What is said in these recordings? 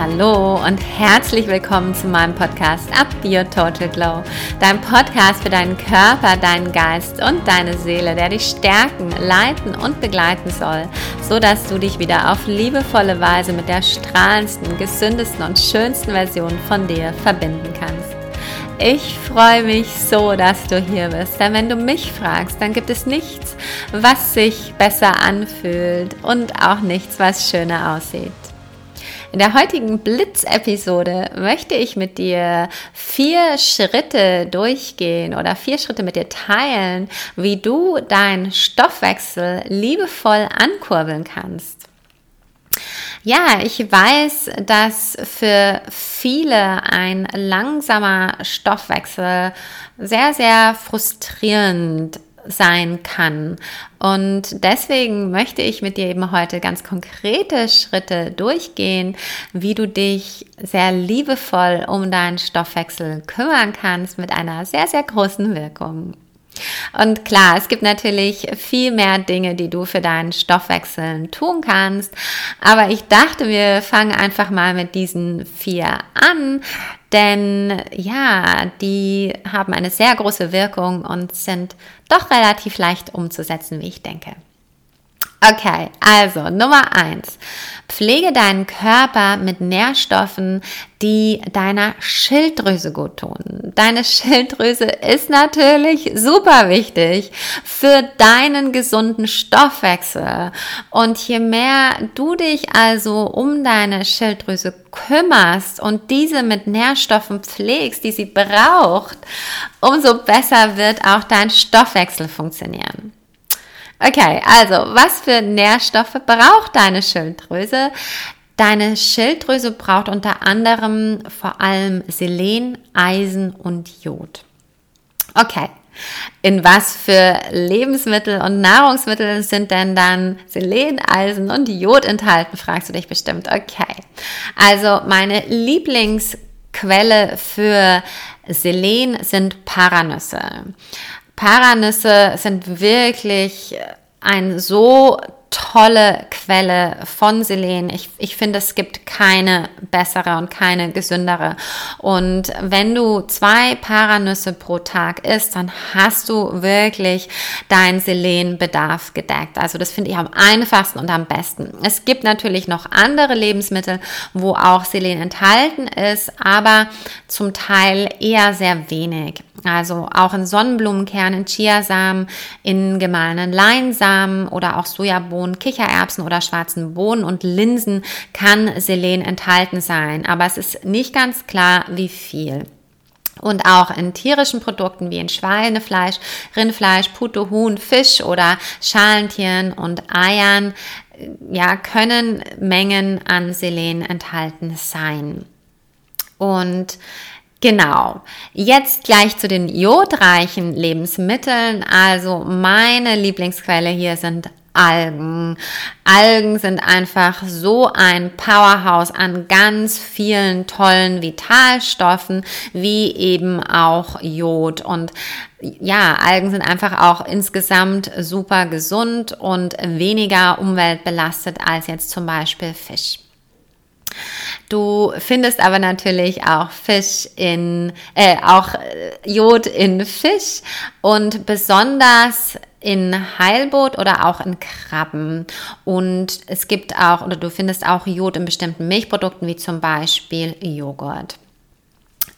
Hallo und herzlich willkommen zu meinem Podcast Up Your Total Glow. Dein Podcast für deinen Körper, deinen Geist und deine Seele, der dich stärken, leiten und begleiten soll, so dass du dich wieder auf liebevolle Weise mit der strahlendsten, gesündesten und schönsten Version von dir verbinden kannst. Ich freue mich so, dass du hier bist, denn wenn du mich fragst, dann gibt es nichts, was sich besser anfühlt und auch nichts, was schöner aussieht. In der heutigen Blitz-Episode möchte ich mit dir vier Schritte durchgehen oder vier Schritte mit dir teilen, wie du deinen Stoffwechsel liebevoll ankurbeln kannst. Ja, ich weiß, dass für viele ein langsamer Stoffwechsel sehr, sehr frustrierend sein kann. Und deswegen möchte ich mit dir eben heute ganz konkrete Schritte durchgehen, wie du dich sehr liebevoll um deinen Stoffwechsel kümmern kannst mit einer sehr, sehr großen Wirkung. Und klar, es gibt natürlich viel mehr Dinge, die du für deinen Stoffwechsel tun kannst. Aber ich dachte, wir fangen einfach mal mit diesen vier an. Denn ja, die haben eine sehr große Wirkung und sind doch relativ leicht umzusetzen, wie ich denke. Okay, also Nummer eins. Pflege deinen Körper mit Nährstoffen, die deiner Schilddrüse gut tun. Deine Schilddrüse ist natürlich super wichtig für deinen gesunden Stoffwechsel. Und je mehr du dich also um deine Schilddrüse kümmerst und diese mit Nährstoffen pflegst, die sie braucht, umso besser wird auch dein Stoffwechsel funktionieren. Okay, also was für Nährstoffe braucht deine Schilddrüse? Deine Schilddrüse braucht unter anderem vor allem Selen, Eisen und Jod. Okay, in was für Lebensmittel und Nahrungsmittel sind denn dann Selen, Eisen und Jod enthalten, fragst du dich bestimmt. Okay, also meine Lieblingsquelle für Selen sind Paranüsse. Paranüsse sind wirklich ein so tolle Quelle von Selen. Ich, ich finde, es gibt keine bessere und keine gesündere. Und wenn du zwei Paranüsse pro Tag isst, dann hast du wirklich deinen Selenbedarf gedeckt. Also das finde ich am einfachsten und am besten. Es gibt natürlich noch andere Lebensmittel, wo auch Selen enthalten ist, aber zum Teil eher sehr wenig. Also auch in Sonnenblumenkernen, Chiasamen, in gemahlenen Leinsamen oder auch Sojabohnen, Kichererbsen oder schwarzen Bohnen und Linsen kann Selen enthalten sein. Aber es ist nicht ganz klar, wie viel. Und auch in tierischen Produkten wie in Schweinefleisch, Rindfleisch, Pute, Huhn, Fisch oder Schalentieren und Eiern, ja, können Mengen an Selen enthalten sein. Und Genau. Jetzt gleich zu den jodreichen Lebensmitteln. Also meine Lieblingsquelle hier sind Algen. Algen sind einfach so ein Powerhouse an ganz vielen tollen Vitalstoffen, wie eben auch Jod. Und ja, Algen sind einfach auch insgesamt super gesund und weniger umweltbelastet als jetzt zum Beispiel Fisch. Du findest aber natürlich auch Fisch in, äh, auch äh, Jod in Fisch und besonders in Heilboot oder auch in Krabben. Und es gibt auch, oder du findest auch Jod in bestimmten Milchprodukten, wie zum Beispiel Joghurt.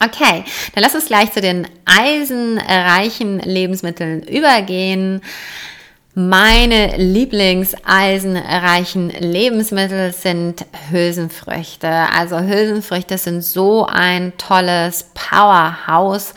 Okay, dann lass uns gleich zu den eisenreichen Lebensmitteln übergehen. Meine Lieblingseisenreichen Lebensmittel sind Hülsenfrüchte. Also Hülsenfrüchte sind so ein tolles Powerhouse.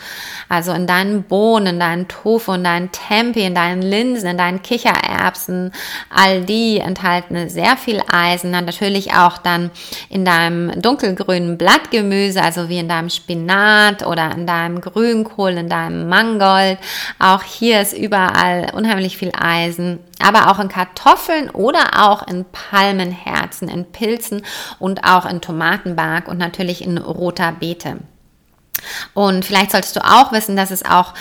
Also in deinen Bohnen, in deinen Tofu, in deinen Tempe, in deinen Linsen, in deinen Kichererbsen, all die enthalten sehr viel Eisen. Dann natürlich auch dann in deinem dunkelgrünen Blattgemüse, also wie in deinem Spinat oder in deinem Grünkohl, in deinem Mangold. Auch hier ist überall unheimlich viel Eisen. Eiweißen, aber auch in Kartoffeln oder auch in Palmenherzen, in Pilzen und auch in Tomatenbark und natürlich in roter Beete. Und vielleicht solltest du auch wissen, dass es auch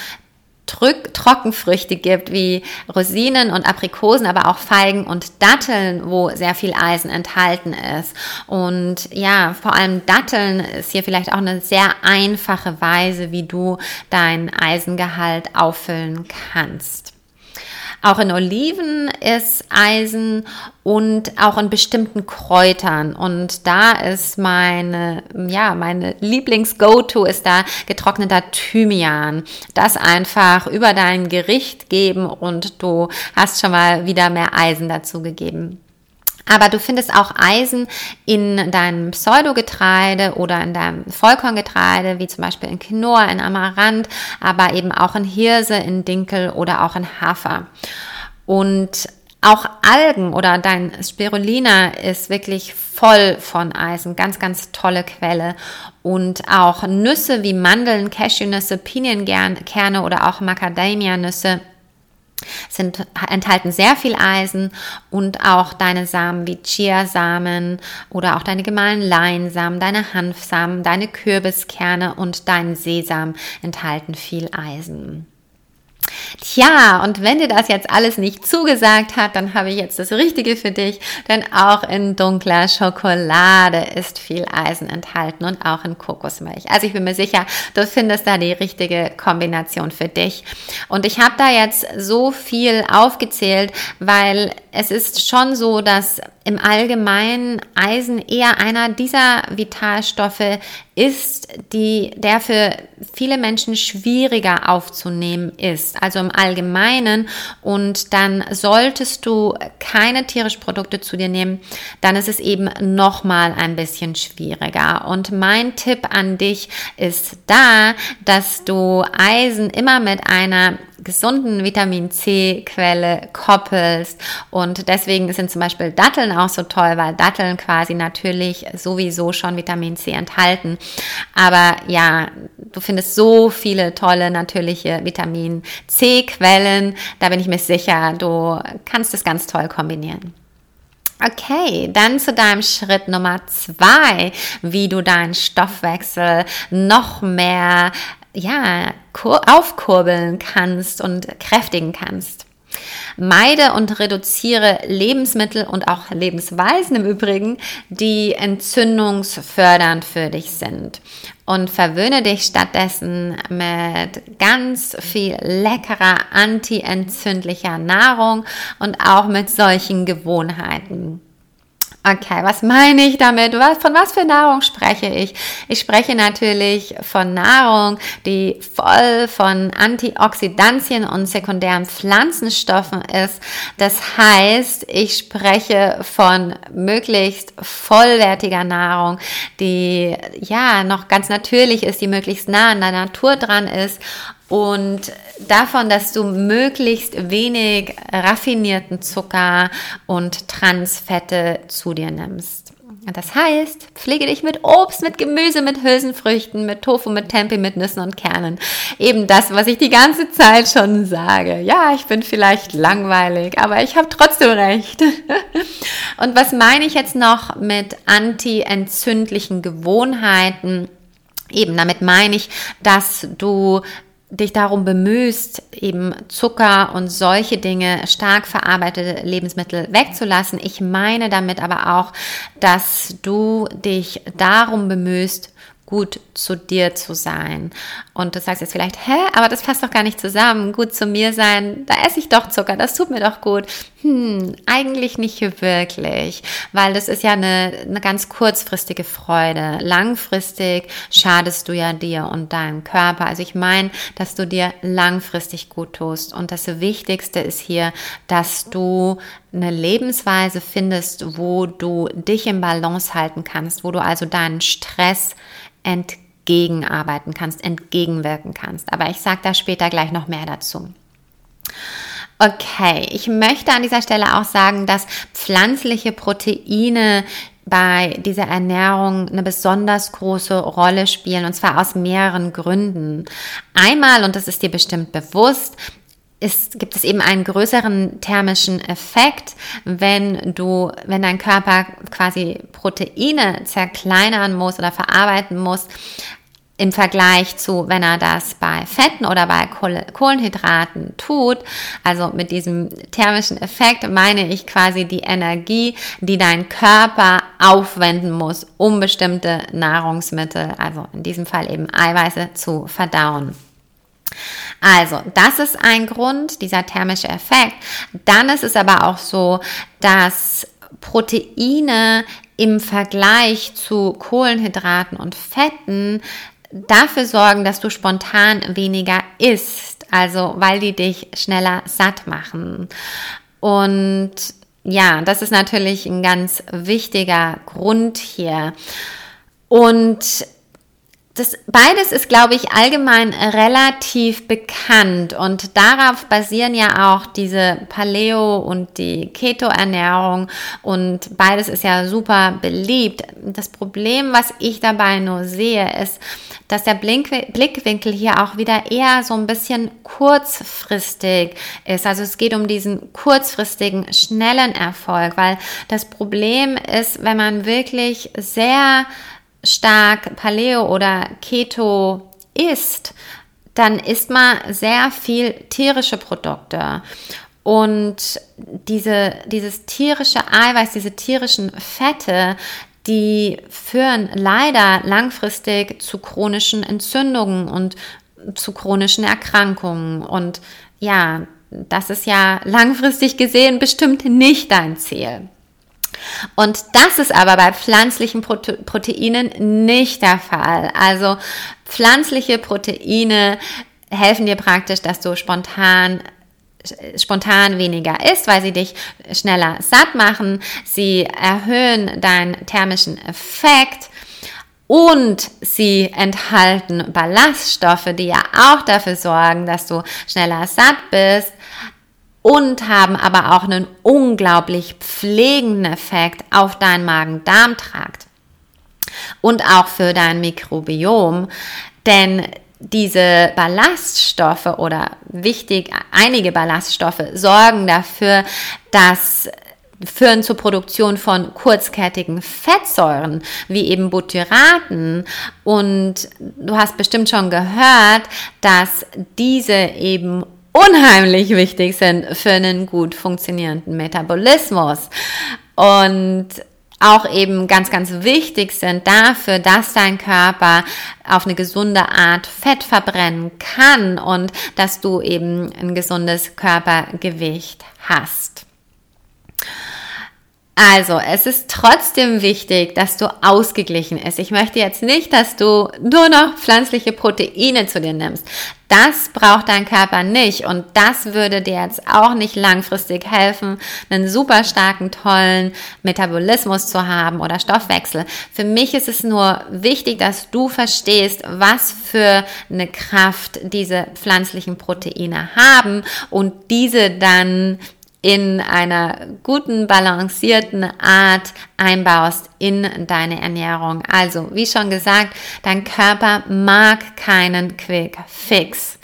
Trockenfrüchte gibt, wie Rosinen und Aprikosen, aber auch Feigen und Datteln, wo sehr viel Eisen enthalten ist. Und ja, vor allem Datteln ist hier vielleicht auch eine sehr einfache Weise, wie du dein Eisengehalt auffüllen kannst. Auch in Oliven ist Eisen und auch in bestimmten Kräutern. Und da ist meine, ja, meine Lieblings-Go-To ist da getrockneter Thymian. Das einfach über dein Gericht geben und du hast schon mal wieder mehr Eisen dazu gegeben. Aber du findest auch Eisen in deinem Pseudogetreide oder in deinem Vollkorngetreide, wie zum Beispiel in Quinoa, in Amaranth, aber eben auch in Hirse, in Dinkel oder auch in Hafer. Und auch Algen oder dein Spirulina ist wirklich voll von Eisen, ganz, ganz tolle Quelle. Und auch Nüsse wie Mandeln, Cashewnüsse, Pinienkerne oder auch Macadamia-Nüsse sind, enthalten sehr viel Eisen und auch deine Samen wie Chiasamen oder auch deine gemahlenen Leinsamen, deine Hanfsamen, deine Kürbiskerne und dein Sesam enthalten viel Eisen. Tja, und wenn dir das jetzt alles nicht zugesagt hat, dann habe ich jetzt das Richtige für dich, denn auch in dunkler Schokolade ist viel Eisen enthalten und auch in Kokosmilch. Also ich bin mir sicher, du findest da die richtige Kombination für dich. Und ich habe da jetzt so viel aufgezählt, weil es ist schon so, dass im Allgemeinen Eisen eher einer dieser Vitalstoffe ist, die, der für viele Menschen schwieriger aufzunehmen ist. Also im Allgemeinen. Und dann solltest du keine tierischen Produkte zu dir nehmen, dann ist es eben nochmal ein bisschen schwieriger. Und mein Tipp an dich ist da, dass du Eisen immer mit einer gesunden Vitamin C-Quelle koppelst. Und deswegen sind zum Beispiel Datteln auch so toll, weil Datteln quasi natürlich sowieso schon Vitamin C enthalten. Aber ja, du findest so viele tolle natürliche Vitamin C-Quellen. Da bin ich mir sicher, du kannst es ganz toll kombinieren. Okay, dann zu deinem Schritt Nummer zwei, wie du deinen Stoffwechsel noch mehr ja, aufkurbeln kannst und kräftigen kannst. Meide und reduziere Lebensmittel und auch Lebensweisen im Übrigen, die entzündungsfördernd für dich sind. Und verwöhne dich stattdessen mit ganz viel leckerer antientzündlicher Nahrung und auch mit solchen Gewohnheiten. Okay, was meine ich damit? Von was für Nahrung spreche ich? Ich spreche natürlich von Nahrung, die voll von Antioxidantien und sekundären Pflanzenstoffen ist. Das heißt, ich spreche von möglichst vollwertiger Nahrung, die ja noch ganz natürlich ist, die möglichst nah an der Natur dran ist und davon, dass du möglichst wenig raffinierten Zucker und Transfette zu dir nimmst. Das heißt, pflege dich mit Obst, mit Gemüse, mit Hülsenfrüchten, mit Tofu, mit Tempeh, mit Nüssen und Kernen. Eben das, was ich die ganze Zeit schon sage. Ja, ich bin vielleicht langweilig, aber ich habe trotzdem recht. Und was meine ich jetzt noch mit anti-entzündlichen Gewohnheiten? Eben, damit meine ich, dass du dich darum bemühst, eben Zucker und solche Dinge, stark verarbeitete Lebensmittel wegzulassen. Ich meine damit aber auch, dass du dich darum bemühst, gut zu dir zu sein. Und du sagst jetzt vielleicht, hä, aber das passt doch gar nicht zusammen. Gut zu mir sein, da esse ich doch Zucker, das tut mir doch gut. Hm, eigentlich nicht wirklich, weil das ist ja eine, eine ganz kurzfristige Freude. Langfristig schadest du ja dir und deinem Körper. Also ich meine, dass du dir langfristig gut tust. Und das Wichtigste ist hier, dass du eine Lebensweise findest, wo du dich im Balance halten kannst, wo du also deinen Stress entgegenarbeiten kannst, entgegenwirken kannst. Aber ich sage da später gleich noch mehr dazu. Okay, ich möchte an dieser Stelle auch sagen, dass pflanzliche Proteine bei dieser Ernährung eine besonders große Rolle spielen und zwar aus mehreren Gründen. Einmal, und das ist dir bestimmt bewusst, ist, gibt es eben einen größeren thermischen Effekt, wenn du, wenn dein Körper quasi Proteine zerkleinern muss oder verarbeiten muss, im Vergleich zu, wenn er das bei Fetten oder bei Kohlenhydraten tut, also mit diesem thermischen Effekt meine ich quasi die Energie, die dein Körper aufwenden muss, um bestimmte Nahrungsmittel, also in diesem Fall eben Eiweiße, zu verdauen. Also, das ist ein Grund, dieser thermische Effekt. Dann ist es aber auch so, dass Proteine im Vergleich zu Kohlenhydraten und Fetten dafür sorgen, dass du spontan weniger isst, also weil die dich schneller satt machen. Und ja, das ist natürlich ein ganz wichtiger Grund hier. Und das beides ist, glaube ich, allgemein relativ bekannt und darauf basieren ja auch diese Paleo und die Keto-Ernährung und beides ist ja super beliebt. Das Problem, was ich dabei nur sehe, ist, dass der Blickwinkel hier auch wieder eher so ein bisschen kurzfristig ist. Also es geht um diesen kurzfristigen, schnellen Erfolg, weil das Problem ist, wenn man wirklich sehr stark Paleo oder Keto isst, dann isst man sehr viel tierische Produkte. Und diese, dieses tierische Eiweiß, diese tierischen Fette, die führen leider langfristig zu chronischen Entzündungen und zu chronischen Erkrankungen. Und ja, das ist ja langfristig gesehen bestimmt nicht dein Ziel. Und das ist aber bei pflanzlichen Proteinen nicht der Fall. Also pflanzliche Proteine helfen dir praktisch, dass du spontan spontan weniger isst, weil sie dich schneller satt machen. Sie erhöhen deinen thermischen Effekt. Und sie enthalten Ballaststoffe, die ja auch dafür sorgen, dass du schneller satt bist und haben aber auch einen unglaublich pflegenden Effekt auf deinen Magen-Darm-Trakt und auch für dein Mikrobiom, denn diese Ballaststoffe oder wichtig, einige Ballaststoffe sorgen dafür, dass führen zur Produktion von kurzkettigen Fettsäuren, wie eben Butyraten. Und du hast bestimmt schon gehört, dass diese eben unheimlich wichtig sind für einen gut funktionierenden Metabolismus. Und auch eben ganz, ganz wichtig sind dafür, dass dein Körper auf eine gesunde Art Fett verbrennen kann und dass du eben ein gesundes Körpergewicht hast. Also, es ist trotzdem wichtig, dass du ausgeglichen isst. Ich möchte jetzt nicht, dass du nur noch pflanzliche Proteine zu dir nimmst. Das braucht dein Körper nicht und das würde dir jetzt auch nicht langfristig helfen, einen super starken, tollen Metabolismus zu haben oder Stoffwechsel. Für mich ist es nur wichtig, dass du verstehst, was für eine Kraft diese pflanzlichen Proteine haben und diese dann in einer guten, balancierten Art einbaust in deine Ernährung. Also, wie schon gesagt, dein Körper mag keinen Quick Fix.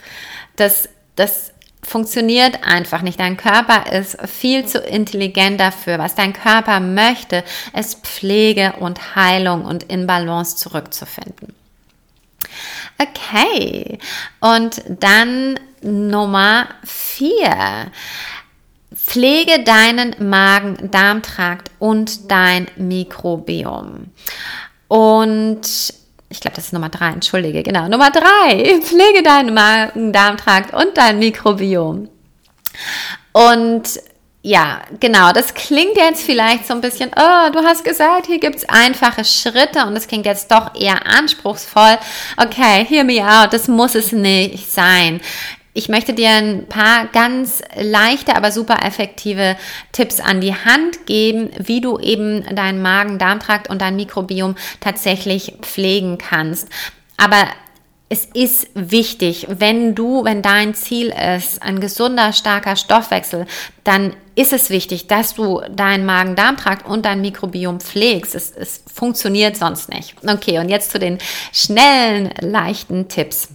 Das, das funktioniert einfach nicht. Dein Körper ist viel zu intelligent dafür. Was dein Körper möchte, ist Pflege und Heilung und in Balance zurückzufinden. Okay, und dann Nummer vier. Pflege deinen Magen-Darm-Trakt und dein Mikrobiom. Und ich glaube, das ist Nummer drei, entschuldige, genau. Nummer drei, pflege deinen Magen-Darm-Trakt und dein Mikrobiom. Und ja, genau, das klingt jetzt vielleicht so ein bisschen, oh, du hast gesagt, hier gibt's einfache Schritte und das klingt jetzt doch eher anspruchsvoll. Okay, hear me out, das muss es nicht sein. Ich möchte dir ein paar ganz leichte, aber super effektive Tipps an die Hand geben, wie du eben deinen Magen-Darm-Trakt und dein Mikrobiom tatsächlich pflegen kannst. Aber es ist wichtig, wenn du, wenn dein Ziel ist, ein gesunder, starker Stoffwechsel, dann ist es wichtig, dass du deinen Magen-Darm-Trakt und dein Mikrobiom pflegst. Es, es funktioniert sonst nicht. Okay, und jetzt zu den schnellen, leichten Tipps.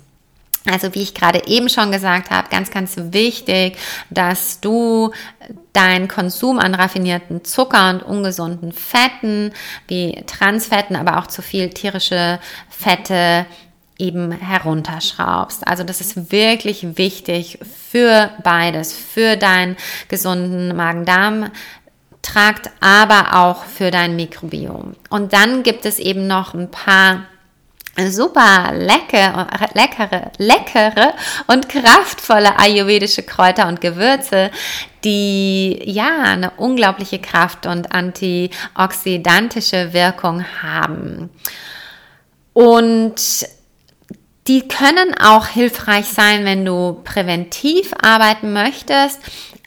Also wie ich gerade eben schon gesagt habe, ganz, ganz wichtig, dass du deinen Konsum an raffinierten Zucker und ungesunden Fetten, wie Transfetten, aber auch zu viel tierische Fette eben herunterschraubst. Also das ist wirklich wichtig für beides, für deinen gesunden Magen-Darm. Trakt, aber auch für dein Mikrobiom. Und dann gibt es eben noch ein paar super lecker, leckere, leckere und kraftvolle ayurvedische Kräuter und Gewürze, die ja eine unglaubliche Kraft und antioxidantische Wirkung haben. Und die können auch hilfreich sein, wenn du präventiv arbeiten möchtest,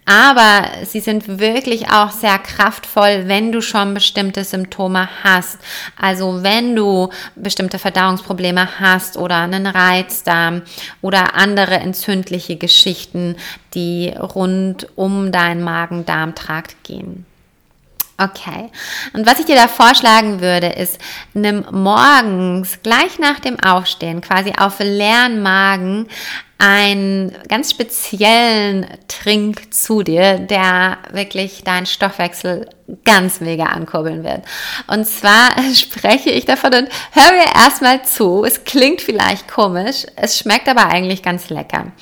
aber sie sind wirklich auch sehr kraftvoll, wenn du schon bestimmte Symptome hast. Also wenn du bestimmte Verdauungsprobleme hast oder einen Reizdarm oder andere entzündliche Geschichten, die rund um deinen Magen-Darm-Trakt gehen. Okay. Und was ich dir da vorschlagen würde, ist, nimm morgens gleich nach dem Aufstehen, quasi auf leeren Magen, einen ganz speziellen Trink zu dir, der wirklich deinen Stoffwechsel ganz mega ankurbeln wird. Und zwar spreche ich davon und hör mir erstmal zu. Es klingt vielleicht komisch, es schmeckt aber eigentlich ganz lecker.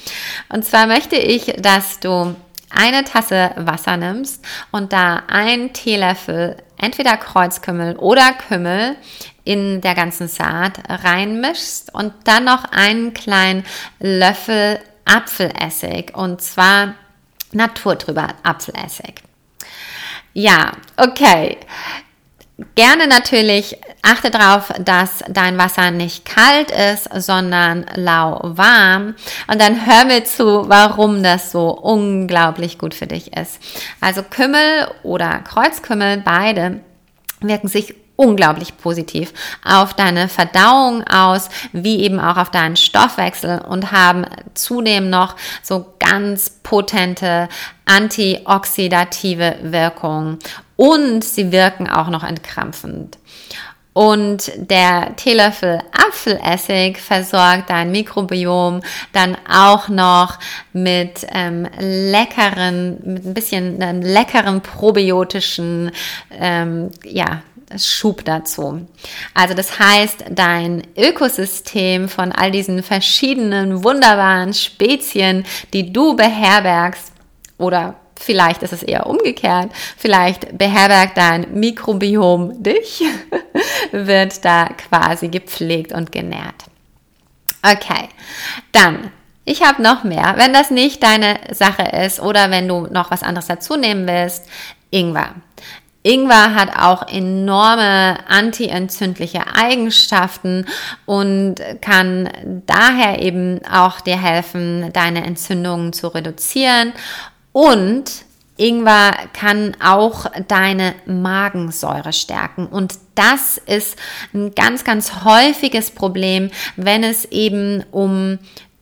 Und zwar möchte ich, dass du eine Tasse Wasser nimmst und da einen Teelöffel entweder Kreuzkümmel oder Kümmel in der ganzen Saat reinmischst und dann noch einen kleinen Löffel Apfelessig und zwar naturtrüber Apfelessig. Ja, okay. Gerne natürlich achte darauf, dass dein Wasser nicht kalt ist, sondern lauwarm. Und dann hör mir zu, warum das so unglaublich gut für dich ist. Also Kümmel oder Kreuzkümmel, beide wirken sich unglaublich positiv auf deine Verdauung aus, wie eben auch auf deinen Stoffwechsel und haben zudem noch so ganz potente antioxidative Wirkungen und sie wirken auch noch entkrampfend. Und der Teelöffel Apfelessig versorgt dein Mikrobiom dann auch noch mit ähm, leckeren, mit ein bisschen einem leckeren probiotischen ähm, ja, Schub dazu. Also das heißt, dein Ökosystem von all diesen verschiedenen wunderbaren Spezien, die du beherbergst oder Vielleicht ist es eher umgekehrt. Vielleicht beherbergt dein Mikrobiom dich, wird da quasi gepflegt und genährt. Okay, dann ich habe noch mehr. Wenn das nicht deine Sache ist oder wenn du noch was anderes dazu nehmen willst, Ingwer. Ingwer hat auch enorme antientzündliche Eigenschaften und kann daher eben auch dir helfen, deine Entzündungen zu reduzieren. Und Ingwer kann auch deine Magensäure stärken. Und das ist ein ganz, ganz häufiges Problem, wenn es eben um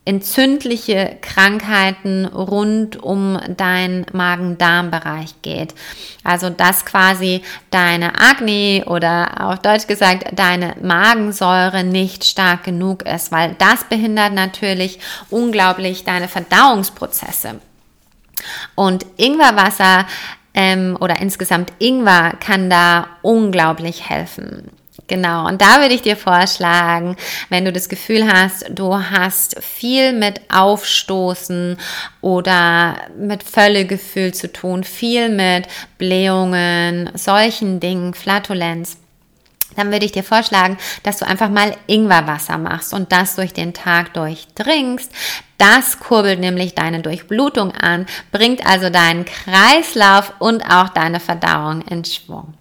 entzündliche Krankheiten rund um deinen Magen-Darm-Bereich geht. Also dass quasi deine Akne oder auf Deutsch gesagt deine Magensäure nicht stark genug ist, weil das behindert natürlich unglaublich deine Verdauungsprozesse. Und Ingwerwasser ähm, oder insgesamt Ingwer kann da unglaublich helfen. Genau, und da würde ich dir vorschlagen, wenn du das Gefühl hast, du hast viel mit Aufstoßen oder mit Völlegefühl zu tun, viel mit Blähungen, solchen Dingen, Flatulenz, dann würde ich dir vorschlagen, dass du einfach mal Ingwerwasser machst und das durch den Tag durchdringst. Das kurbelt nämlich deine Durchblutung an, bringt also deinen Kreislauf und auch deine Verdauung in Schwung.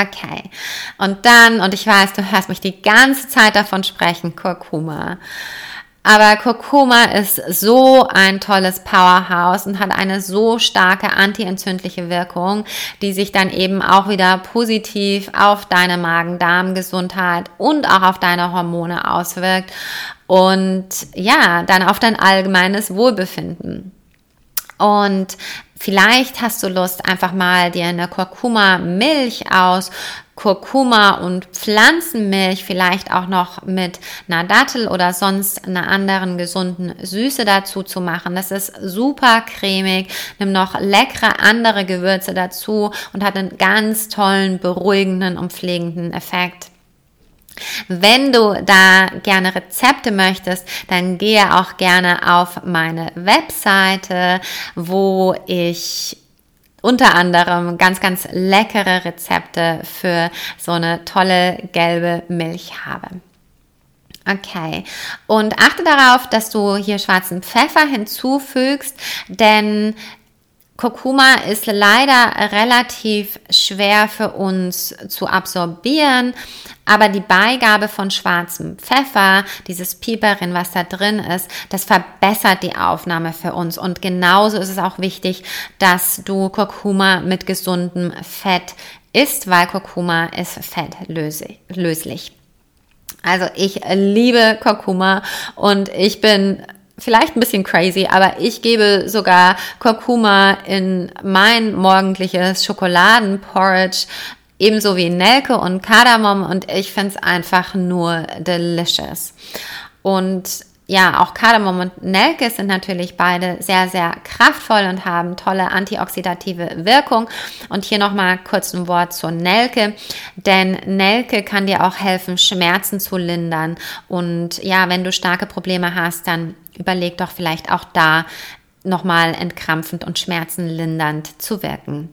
Okay. Und dann, und ich weiß, du hörst mich die ganze Zeit davon sprechen, Kurkuma. Aber Kurkuma ist so ein tolles Powerhouse und hat eine so starke antientzündliche Wirkung, die sich dann eben auch wieder positiv auf deine Magen-Darm-Gesundheit und auch auf deine Hormone auswirkt und ja, dann auf dein allgemeines Wohlbefinden. Und vielleicht hast du Lust, einfach mal dir eine Kurkuma-Milch aus Kurkuma und Pflanzenmilch, vielleicht auch noch mit einer Dattel oder sonst einer anderen gesunden Süße dazu zu machen. Das ist super cremig. Nimm noch leckere andere Gewürze dazu und hat einen ganz tollen, beruhigenden und pflegenden Effekt. Wenn du da gerne Rezepte möchtest, dann gehe auch gerne auf meine Webseite, wo ich unter anderem ganz, ganz leckere Rezepte für so eine tolle gelbe Milch habe. Okay. Und achte darauf, dass du hier schwarzen Pfeffer hinzufügst, denn Kurkuma ist leider relativ schwer für uns zu absorbieren, aber die Beigabe von schwarzem Pfeffer, dieses Piperin, was da drin ist, das verbessert die Aufnahme für uns. Und genauso ist es auch wichtig, dass du Kurkuma mit gesundem Fett isst, weil Kurkuma ist fettlöslich. Also ich liebe Kurkuma und ich bin vielleicht ein bisschen crazy, aber ich gebe sogar Kurkuma in mein morgendliches Schokoladenporridge, ebenso wie Nelke und Kardamom und ich finde es einfach nur delicious. Und ja, auch Kardamom und Nelke sind natürlich beide sehr, sehr kraftvoll und haben tolle antioxidative Wirkung. Und hier nochmal kurz ein Wort zur Nelke, denn Nelke kann dir auch helfen, Schmerzen zu lindern. Und ja, wenn du starke Probleme hast, dann überleg doch vielleicht auch da nochmal entkrampfend und schmerzenlindernd zu wirken.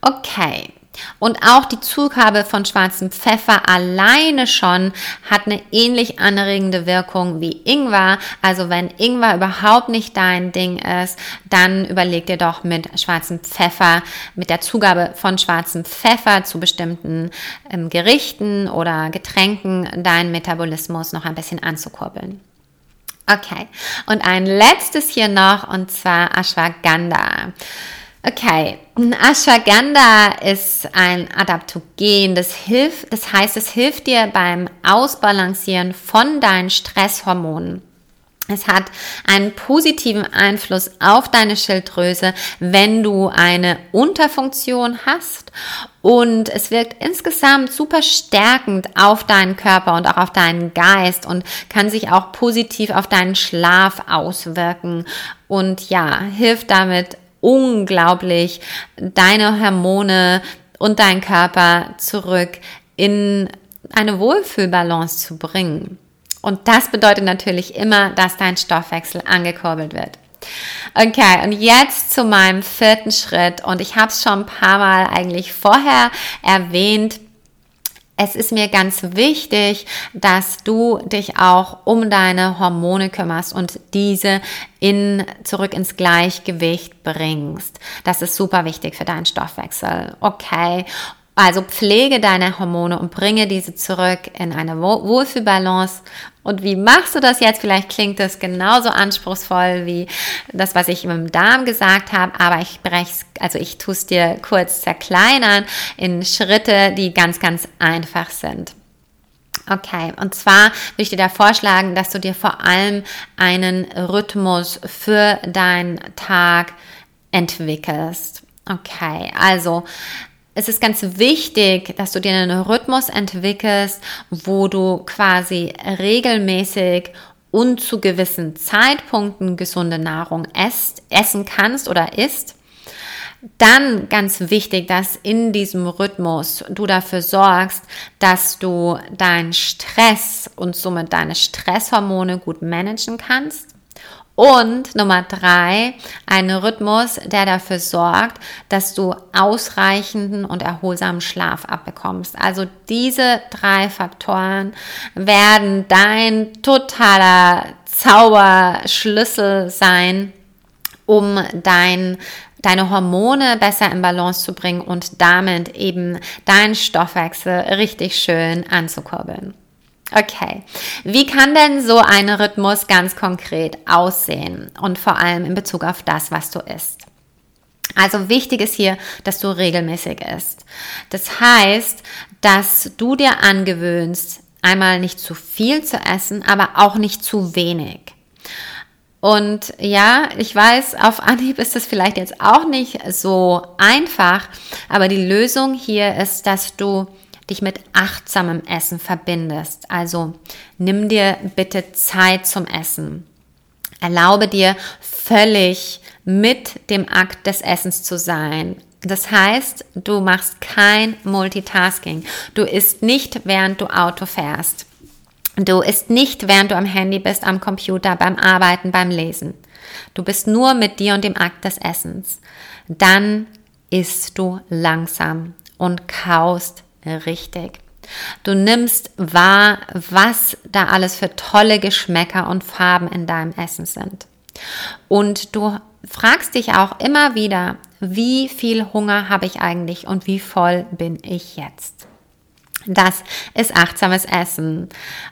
Okay, und auch die Zugabe von schwarzem Pfeffer alleine schon hat eine ähnlich anregende Wirkung wie Ingwer. Also wenn Ingwer überhaupt nicht dein Ding ist, dann überleg dir doch mit schwarzem Pfeffer, mit der Zugabe von schwarzem Pfeffer zu bestimmten ähm, Gerichten oder Getränken deinen Metabolismus noch ein bisschen anzukurbeln. Okay, und ein letztes hier noch und zwar Ashwagandha. Okay, Ashwagandha ist ein Adaptogen. Das hilft, das heißt, es hilft dir beim Ausbalancieren von deinen Stresshormonen. Es hat einen positiven Einfluss auf deine Schilddrüse, wenn du eine Unterfunktion hast. Und es wirkt insgesamt super stärkend auf deinen Körper und auch auf deinen Geist und kann sich auch positiv auf deinen Schlaf auswirken. Und ja, hilft damit unglaublich deine Hormone und dein Körper zurück in eine Wohlfühlbalance zu bringen. Und das bedeutet natürlich immer, dass dein Stoffwechsel angekurbelt wird. Okay, und jetzt zu meinem vierten Schritt. Und ich habe es schon ein paar Mal eigentlich vorher erwähnt es ist mir ganz wichtig, dass du dich auch um deine Hormone kümmerst und diese in, zurück ins Gleichgewicht bringst. Das ist super wichtig für deinen Stoffwechsel. Okay. Also pflege deine Hormone und bringe diese zurück in eine Wohlfühlbalance. Und wie machst du das jetzt? Vielleicht klingt das genauso anspruchsvoll wie das, was ich im Darm gesagt habe, aber ich breche also ich tue es dir kurz zerkleinern in Schritte, die ganz, ganz einfach sind. Okay, und zwar würde ich dir da vorschlagen, dass du dir vor allem einen Rhythmus für deinen Tag entwickelst. Okay, also es ist ganz wichtig, dass du dir einen Rhythmus entwickelst, wo du quasi regelmäßig und zu gewissen Zeitpunkten gesunde Nahrung esst, essen kannst oder isst. Dann ganz wichtig, dass in diesem Rhythmus du dafür sorgst, dass du deinen Stress und somit deine Stresshormone gut managen kannst. Und Nummer drei, ein Rhythmus, der dafür sorgt, dass du ausreichenden und erholsamen Schlaf abbekommst. Also diese drei Faktoren werden dein totaler Zauberschlüssel sein, um dein deine Hormone besser in Balance zu bringen und damit eben deinen Stoffwechsel richtig schön anzukurbeln. Okay, wie kann denn so ein Rhythmus ganz konkret aussehen und vor allem in Bezug auf das, was du isst? Also wichtig ist hier, dass du regelmäßig isst. Das heißt, dass du dir angewöhnst, einmal nicht zu viel zu essen, aber auch nicht zu wenig. Und ja, ich weiß, auf Anhieb ist das vielleicht jetzt auch nicht so einfach, aber die Lösung hier ist, dass du dich mit achtsamem Essen verbindest. Also nimm dir bitte Zeit zum Essen. Erlaube dir völlig mit dem Akt des Essens zu sein. Das heißt, du machst kein Multitasking. Du isst nicht, während du Auto fährst. Du isst nicht, während du am Handy bist, am Computer, beim Arbeiten, beim Lesen. Du bist nur mit dir und dem Akt des Essens. Dann isst du langsam und kaust richtig. Du nimmst wahr, was da alles für tolle Geschmäcker und Farben in deinem Essen sind. Und du fragst dich auch immer wieder, wie viel Hunger habe ich eigentlich und wie voll bin ich jetzt? Das ist achtsames Essen.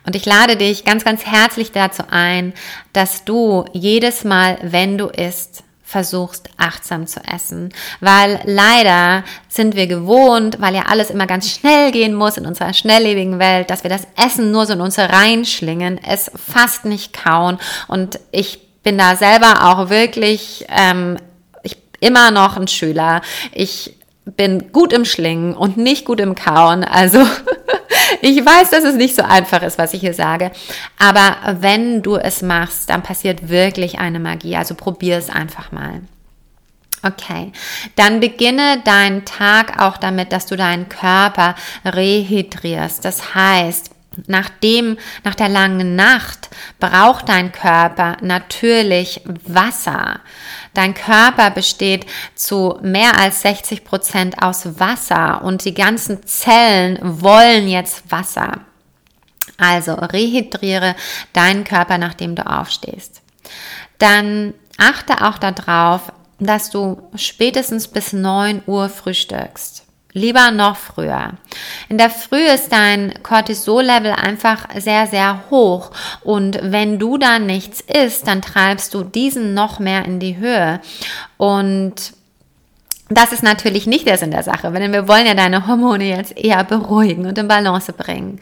Und ich lade dich ganz, ganz herzlich dazu ein, dass du jedes Mal, wenn du isst, versuchst achtsam zu essen, weil leider sind wir gewohnt, weil ja alles immer ganz schnell gehen muss in unserer schnelllebigen Welt, dass wir das Essen nur so in uns reinschlingen, es fast nicht kauen und ich bin da selber auch wirklich ähm, ich immer noch ein Schüler. Ich bin gut im Schlingen und nicht gut im Kauen. Also ich weiß, dass es nicht so einfach ist, was ich hier sage. Aber wenn du es machst, dann passiert wirklich eine Magie. Also probier es einfach mal. Okay, dann beginne deinen Tag auch damit, dass du deinen Körper rehydrierst. Das heißt, Nachdem, nach der langen Nacht braucht dein Körper natürlich Wasser. Dein Körper besteht zu mehr als 60 Prozent aus Wasser und die ganzen Zellen wollen jetzt Wasser. Also rehydriere deinen Körper, nachdem du aufstehst. Dann achte auch darauf, dass du spätestens bis 9 Uhr frühstückst. Lieber noch früher. In der Früh ist dein Cortisol-Level einfach sehr, sehr hoch. Und wenn du dann nichts isst, dann treibst du diesen noch mehr in die Höhe. Und das ist natürlich nicht der Sinn der Sache, denn wir wollen ja deine Hormone jetzt eher beruhigen und in Balance bringen.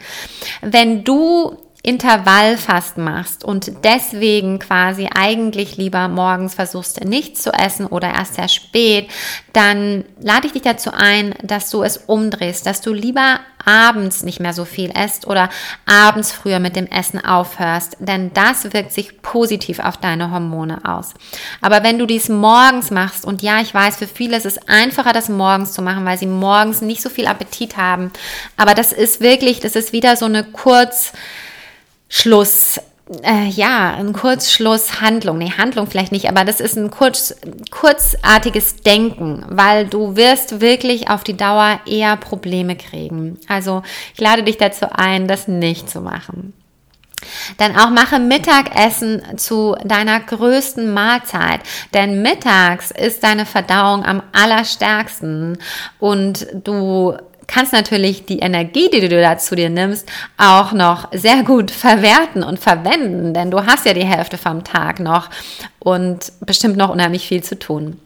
Wenn du Intervallfasten machst und deswegen quasi eigentlich lieber morgens versuchst nichts zu essen oder erst sehr spät, dann lade ich dich dazu ein, dass du es umdrehst, dass du lieber abends nicht mehr so viel esst oder abends früher mit dem Essen aufhörst, denn das wirkt sich positiv auf deine Hormone aus. Aber wenn du dies morgens machst, und ja, ich weiß, für viele ist es einfacher, das morgens zu machen, weil sie morgens nicht so viel Appetit haben, aber das ist wirklich, das ist wieder so eine kurz, Schluss, äh, ja, ein Kurzschlusshandlung. Nee, Handlung vielleicht nicht, aber das ist ein kurz, kurzartiges Denken, weil du wirst wirklich auf die Dauer eher Probleme kriegen. Also ich lade dich dazu ein, das nicht zu machen. Dann auch mache Mittagessen zu deiner größten Mahlzeit, denn mittags ist deine Verdauung am allerstärksten und du kannst natürlich die Energie, die du da zu dir nimmst, auch noch sehr gut verwerten und verwenden, denn du hast ja die Hälfte vom Tag noch und bestimmt noch unheimlich viel zu tun.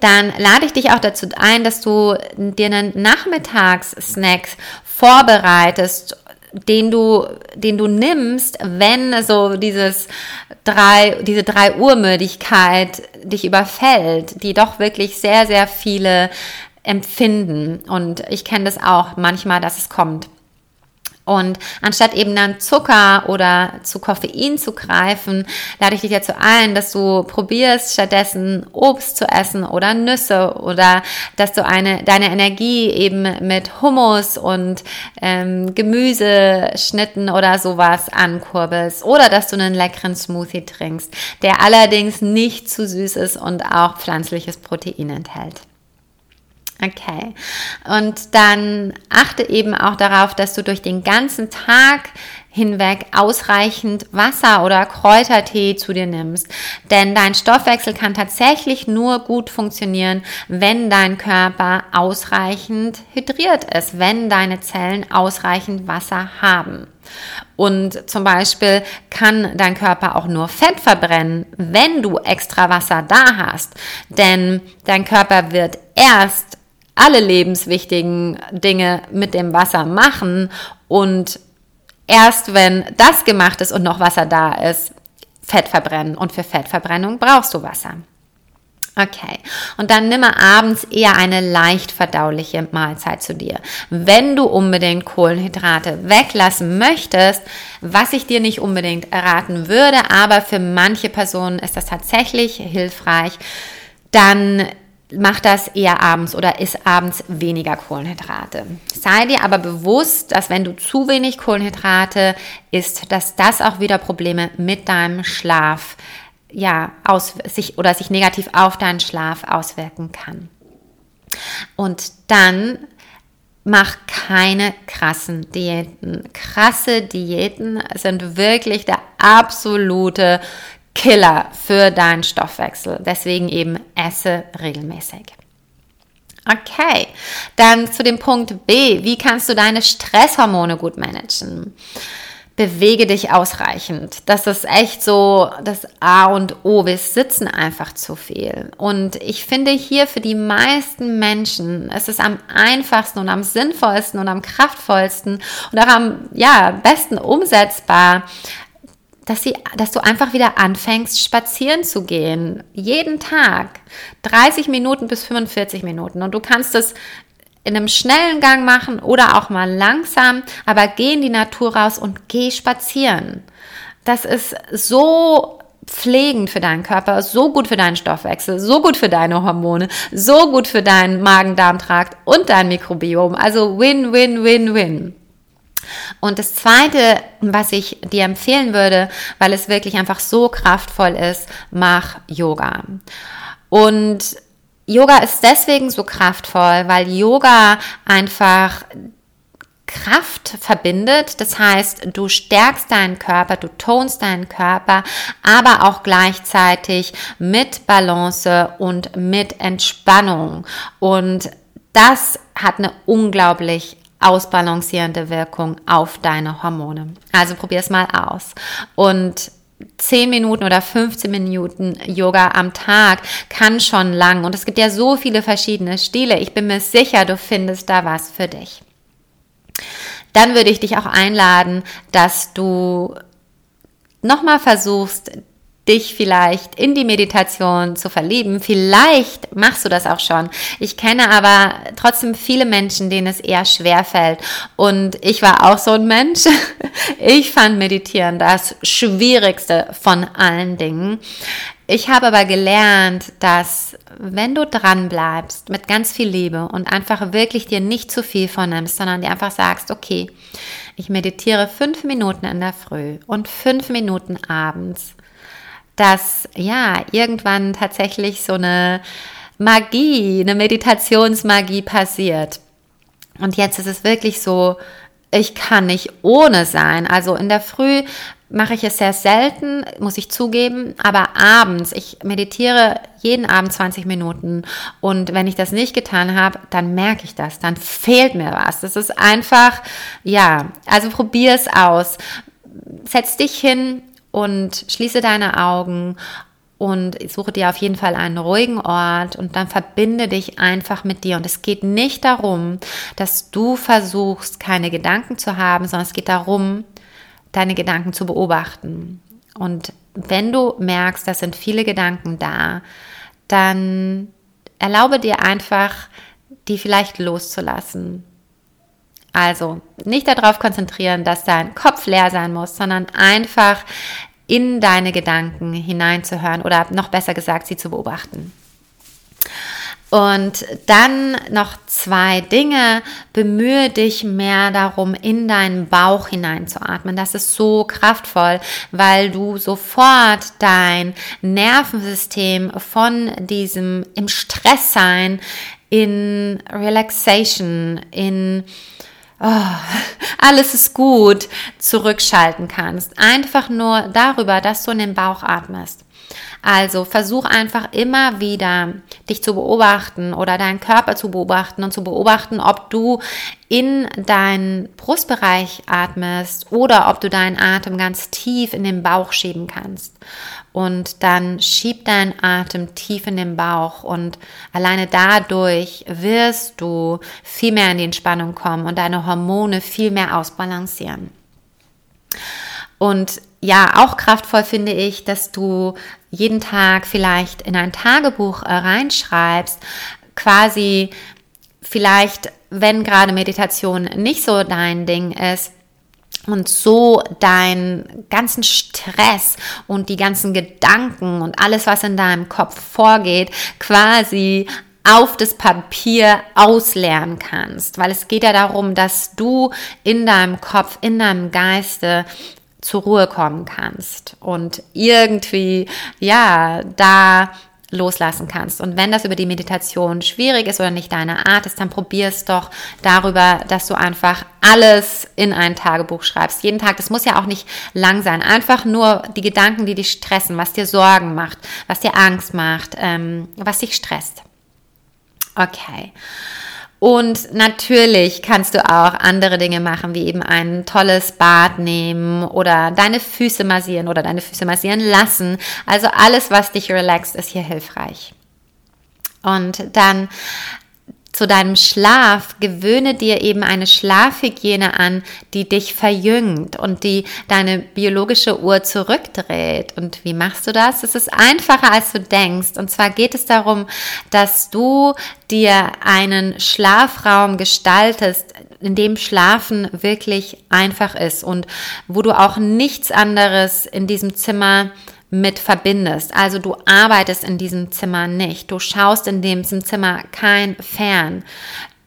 Dann lade ich dich auch dazu ein, dass du dir einen Nachmittagssnack vorbereitest den du, den du nimmst, wenn so dieses drei, diese drei Uhr Müdigkeit dich überfällt, die doch wirklich sehr, sehr viele empfinden. Und ich kenne das auch manchmal, dass es kommt. Und anstatt eben dann Zucker oder zu Koffein zu greifen, lade ich dich dazu ein, dass du probierst, stattdessen Obst zu essen oder Nüsse oder dass du eine, deine Energie eben mit Hummus und ähm, Gemüseschnitten oder sowas ankurbelst oder dass du einen leckeren Smoothie trinkst, der allerdings nicht zu süß ist und auch pflanzliches Protein enthält. Okay. Und dann achte eben auch darauf, dass du durch den ganzen Tag hinweg ausreichend Wasser oder Kräutertee zu dir nimmst. Denn dein Stoffwechsel kann tatsächlich nur gut funktionieren, wenn dein Körper ausreichend hydriert ist, wenn deine Zellen ausreichend Wasser haben. Und zum Beispiel kann dein Körper auch nur Fett verbrennen, wenn du extra Wasser da hast. Denn dein Körper wird erst alle lebenswichtigen Dinge mit dem Wasser machen und erst wenn das gemacht ist und noch Wasser da ist, Fett verbrennen. Und für Fettverbrennung brauchst du Wasser. Okay. Und dann nimm abends eher eine leicht verdauliche Mahlzeit zu dir. Wenn du unbedingt Kohlenhydrate weglassen möchtest, was ich dir nicht unbedingt erraten würde, aber für manche Personen ist das tatsächlich hilfreich, dann mach das eher abends oder isst abends weniger Kohlenhydrate. Sei dir aber bewusst, dass wenn du zu wenig Kohlenhydrate isst, dass das auch wieder Probleme mit deinem Schlaf ja, aus, sich oder sich negativ auf deinen Schlaf auswirken kann. Und dann mach keine krassen Diäten. Krasse Diäten sind wirklich der absolute Killer für deinen Stoffwechsel. Deswegen eben esse regelmäßig. Okay, dann zu dem Punkt B. Wie kannst du deine Stresshormone gut managen? Bewege dich ausreichend. Das ist echt so das A und O. Wir sitzen einfach zu viel. Und ich finde hier für die meisten Menschen ist es am einfachsten und am sinnvollsten und am kraftvollsten und auch am ja, besten umsetzbar, dass, sie, dass du einfach wieder anfängst, spazieren zu gehen. Jeden Tag. 30 Minuten bis 45 Minuten. Und du kannst es in einem schnellen Gang machen oder auch mal langsam, aber geh in die Natur raus und geh spazieren. Das ist so pflegend für deinen Körper, so gut für deinen Stoffwechsel, so gut für deine Hormone, so gut für deinen Magen-Darm-Trakt und dein Mikrobiom. Also win, win, win, win. Und das Zweite, was ich dir empfehlen würde, weil es wirklich einfach so kraftvoll ist, mach Yoga. Und Yoga ist deswegen so kraftvoll, weil Yoga einfach Kraft verbindet. Das heißt, du stärkst deinen Körper, du tonst deinen Körper, aber auch gleichzeitig mit Balance und mit Entspannung. Und das hat eine unglaublich ausbalancierende Wirkung auf deine Hormone. Also probier es mal aus. Und 10 Minuten oder 15 Minuten Yoga am Tag kann schon lang. Und es gibt ja so viele verschiedene Stile. Ich bin mir sicher, du findest da was für dich. Dann würde ich dich auch einladen, dass du nochmal versuchst, dich vielleicht in die Meditation zu verlieben. Vielleicht machst du das auch schon. Ich kenne aber trotzdem viele Menschen, denen es eher schwer fällt. Und ich war auch so ein Mensch. Ich fand Meditieren das Schwierigste von allen Dingen. Ich habe aber gelernt, dass wenn du dran bleibst mit ganz viel Liebe und einfach wirklich dir nicht zu viel vornimmst, sondern dir einfach sagst, okay, ich meditiere fünf Minuten in der Früh und fünf Minuten abends dass ja irgendwann tatsächlich so eine Magie, eine Meditationsmagie passiert. Und jetzt ist es wirklich so, ich kann nicht ohne sein. Also in der Früh mache ich es sehr selten, muss ich zugeben, aber abends, ich meditiere jeden Abend 20 Minuten und wenn ich das nicht getan habe, dann merke ich das, dann fehlt mir was. Das ist einfach, ja, also probier es aus. Setz dich hin, und schließe deine Augen und suche dir auf jeden Fall einen ruhigen Ort und dann verbinde dich einfach mit dir. Und es geht nicht darum, dass du versuchst, keine Gedanken zu haben, sondern es geht darum, deine Gedanken zu beobachten. Und wenn du merkst, da sind viele Gedanken da, dann erlaube dir einfach, die vielleicht loszulassen. Also nicht darauf konzentrieren, dass dein Kopf leer sein muss, sondern einfach in deine Gedanken hineinzuhören oder noch besser gesagt, sie zu beobachten. Und dann noch zwei Dinge. Bemühe dich mehr darum, in deinen Bauch hineinzuatmen. Das ist so kraftvoll, weil du sofort dein Nervensystem von diesem im Stress sein in Relaxation, in oh, alles ist gut, zurückschalten kannst. Einfach nur darüber, dass du in den Bauch atmest. Also versuch einfach immer wieder dich zu beobachten oder deinen Körper zu beobachten und zu beobachten, ob du in deinen Brustbereich atmest oder ob du deinen Atem ganz tief in den Bauch schieben kannst. Und dann schieb deinen Atem tief in den Bauch und alleine dadurch wirst du viel mehr in die Entspannung kommen und deine Hormone viel mehr ausbalancieren. Und ja, auch kraftvoll finde ich, dass du jeden Tag vielleicht in ein Tagebuch äh, reinschreibst, quasi vielleicht, wenn gerade Meditation nicht so dein Ding ist, und so deinen ganzen Stress und die ganzen Gedanken und alles, was in deinem Kopf vorgeht, quasi auf das Papier auslernen kannst, weil es geht ja darum, dass du in deinem Kopf, in deinem Geiste zur Ruhe kommen kannst und irgendwie, ja, da loslassen kannst. Und wenn das über die Meditation schwierig ist oder nicht deine Art ist, dann probier es doch darüber, dass du einfach alles in ein Tagebuch schreibst. Jeden Tag. Das muss ja auch nicht lang sein. Einfach nur die Gedanken, die dich stressen, was dir Sorgen macht, was dir Angst macht, ähm, was dich stresst. Okay. Und natürlich kannst du auch andere Dinge machen, wie eben ein tolles Bad nehmen oder deine Füße massieren oder deine Füße massieren lassen. Also alles, was dich relaxt, ist hier hilfreich. Und dann zu deinem Schlaf, gewöhne dir eben eine Schlafhygiene an, die dich verjüngt und die deine biologische Uhr zurückdreht. Und wie machst du das? Es ist einfacher, als du denkst. Und zwar geht es darum, dass du dir einen Schlafraum gestaltest, in dem Schlafen wirklich einfach ist und wo du auch nichts anderes in diesem Zimmer mit verbindest. Also du arbeitest in diesem Zimmer nicht. Du schaust in diesem Zimmer kein Fern.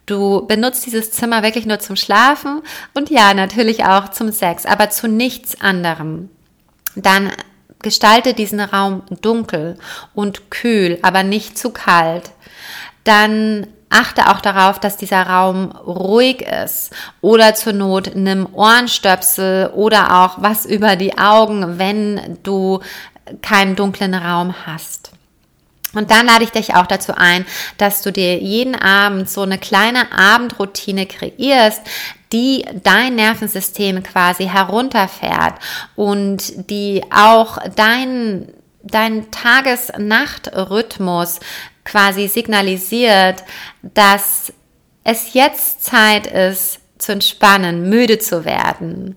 Du benutzt dieses Zimmer wirklich nur zum Schlafen und ja, natürlich auch zum Sex, aber zu nichts anderem. Dann gestalte diesen Raum dunkel und kühl, aber nicht zu kalt. Dann achte auch darauf, dass dieser Raum ruhig ist oder zur Not nimm Ohrenstöpsel oder auch was über die Augen, wenn du keinen dunklen Raum hast. Und dann lade ich dich auch dazu ein, dass du dir jeden Abend so eine kleine Abendroutine kreierst, die dein Nervensystem quasi herunterfährt und die auch dein, dein Tages-Nacht-Rhythmus quasi signalisiert, dass es jetzt Zeit ist, zu entspannen, müde zu werden.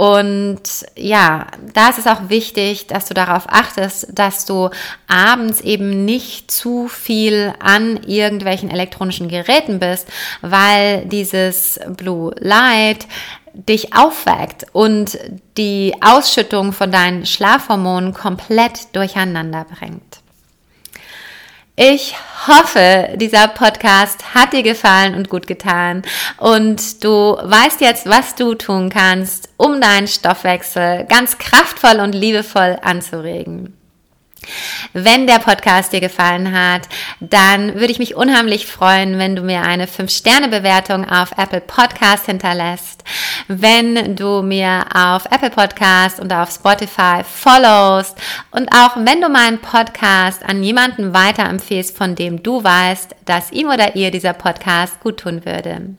Und ja, da ist es auch wichtig, dass du darauf achtest, dass du abends eben nicht zu viel an irgendwelchen elektronischen Geräten bist, weil dieses Blue Light dich aufweckt und die Ausschüttung von deinen Schlafhormonen komplett durcheinander bringt. Ich hoffe, dieser Podcast hat dir gefallen und gut getan und du weißt jetzt, was du tun kannst, um deinen Stoffwechsel ganz kraftvoll und liebevoll anzuregen. Wenn der Podcast dir gefallen hat, dann würde ich mich unheimlich freuen, wenn du mir eine 5-Sterne-Bewertung auf Apple Podcast hinterlässt, wenn du mir auf Apple Podcast und auf Spotify followst und auch wenn du meinen Podcast an jemanden weiterempfehlst, von dem du weißt, dass ihm oder ihr dieser Podcast gut tun würde.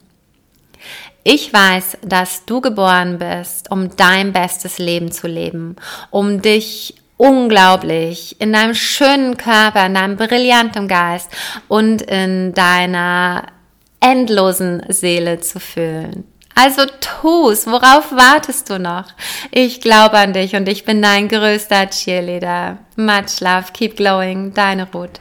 Ich weiß, dass du geboren bist, um dein bestes Leben zu leben, um dich unglaublich in deinem schönen Körper, in deinem brillanten Geist und in deiner endlosen Seele zu fühlen. Also tu's, worauf wartest du noch? Ich glaube an dich und ich bin dein größter Cheerleader. Much love, keep glowing, deine Ruth.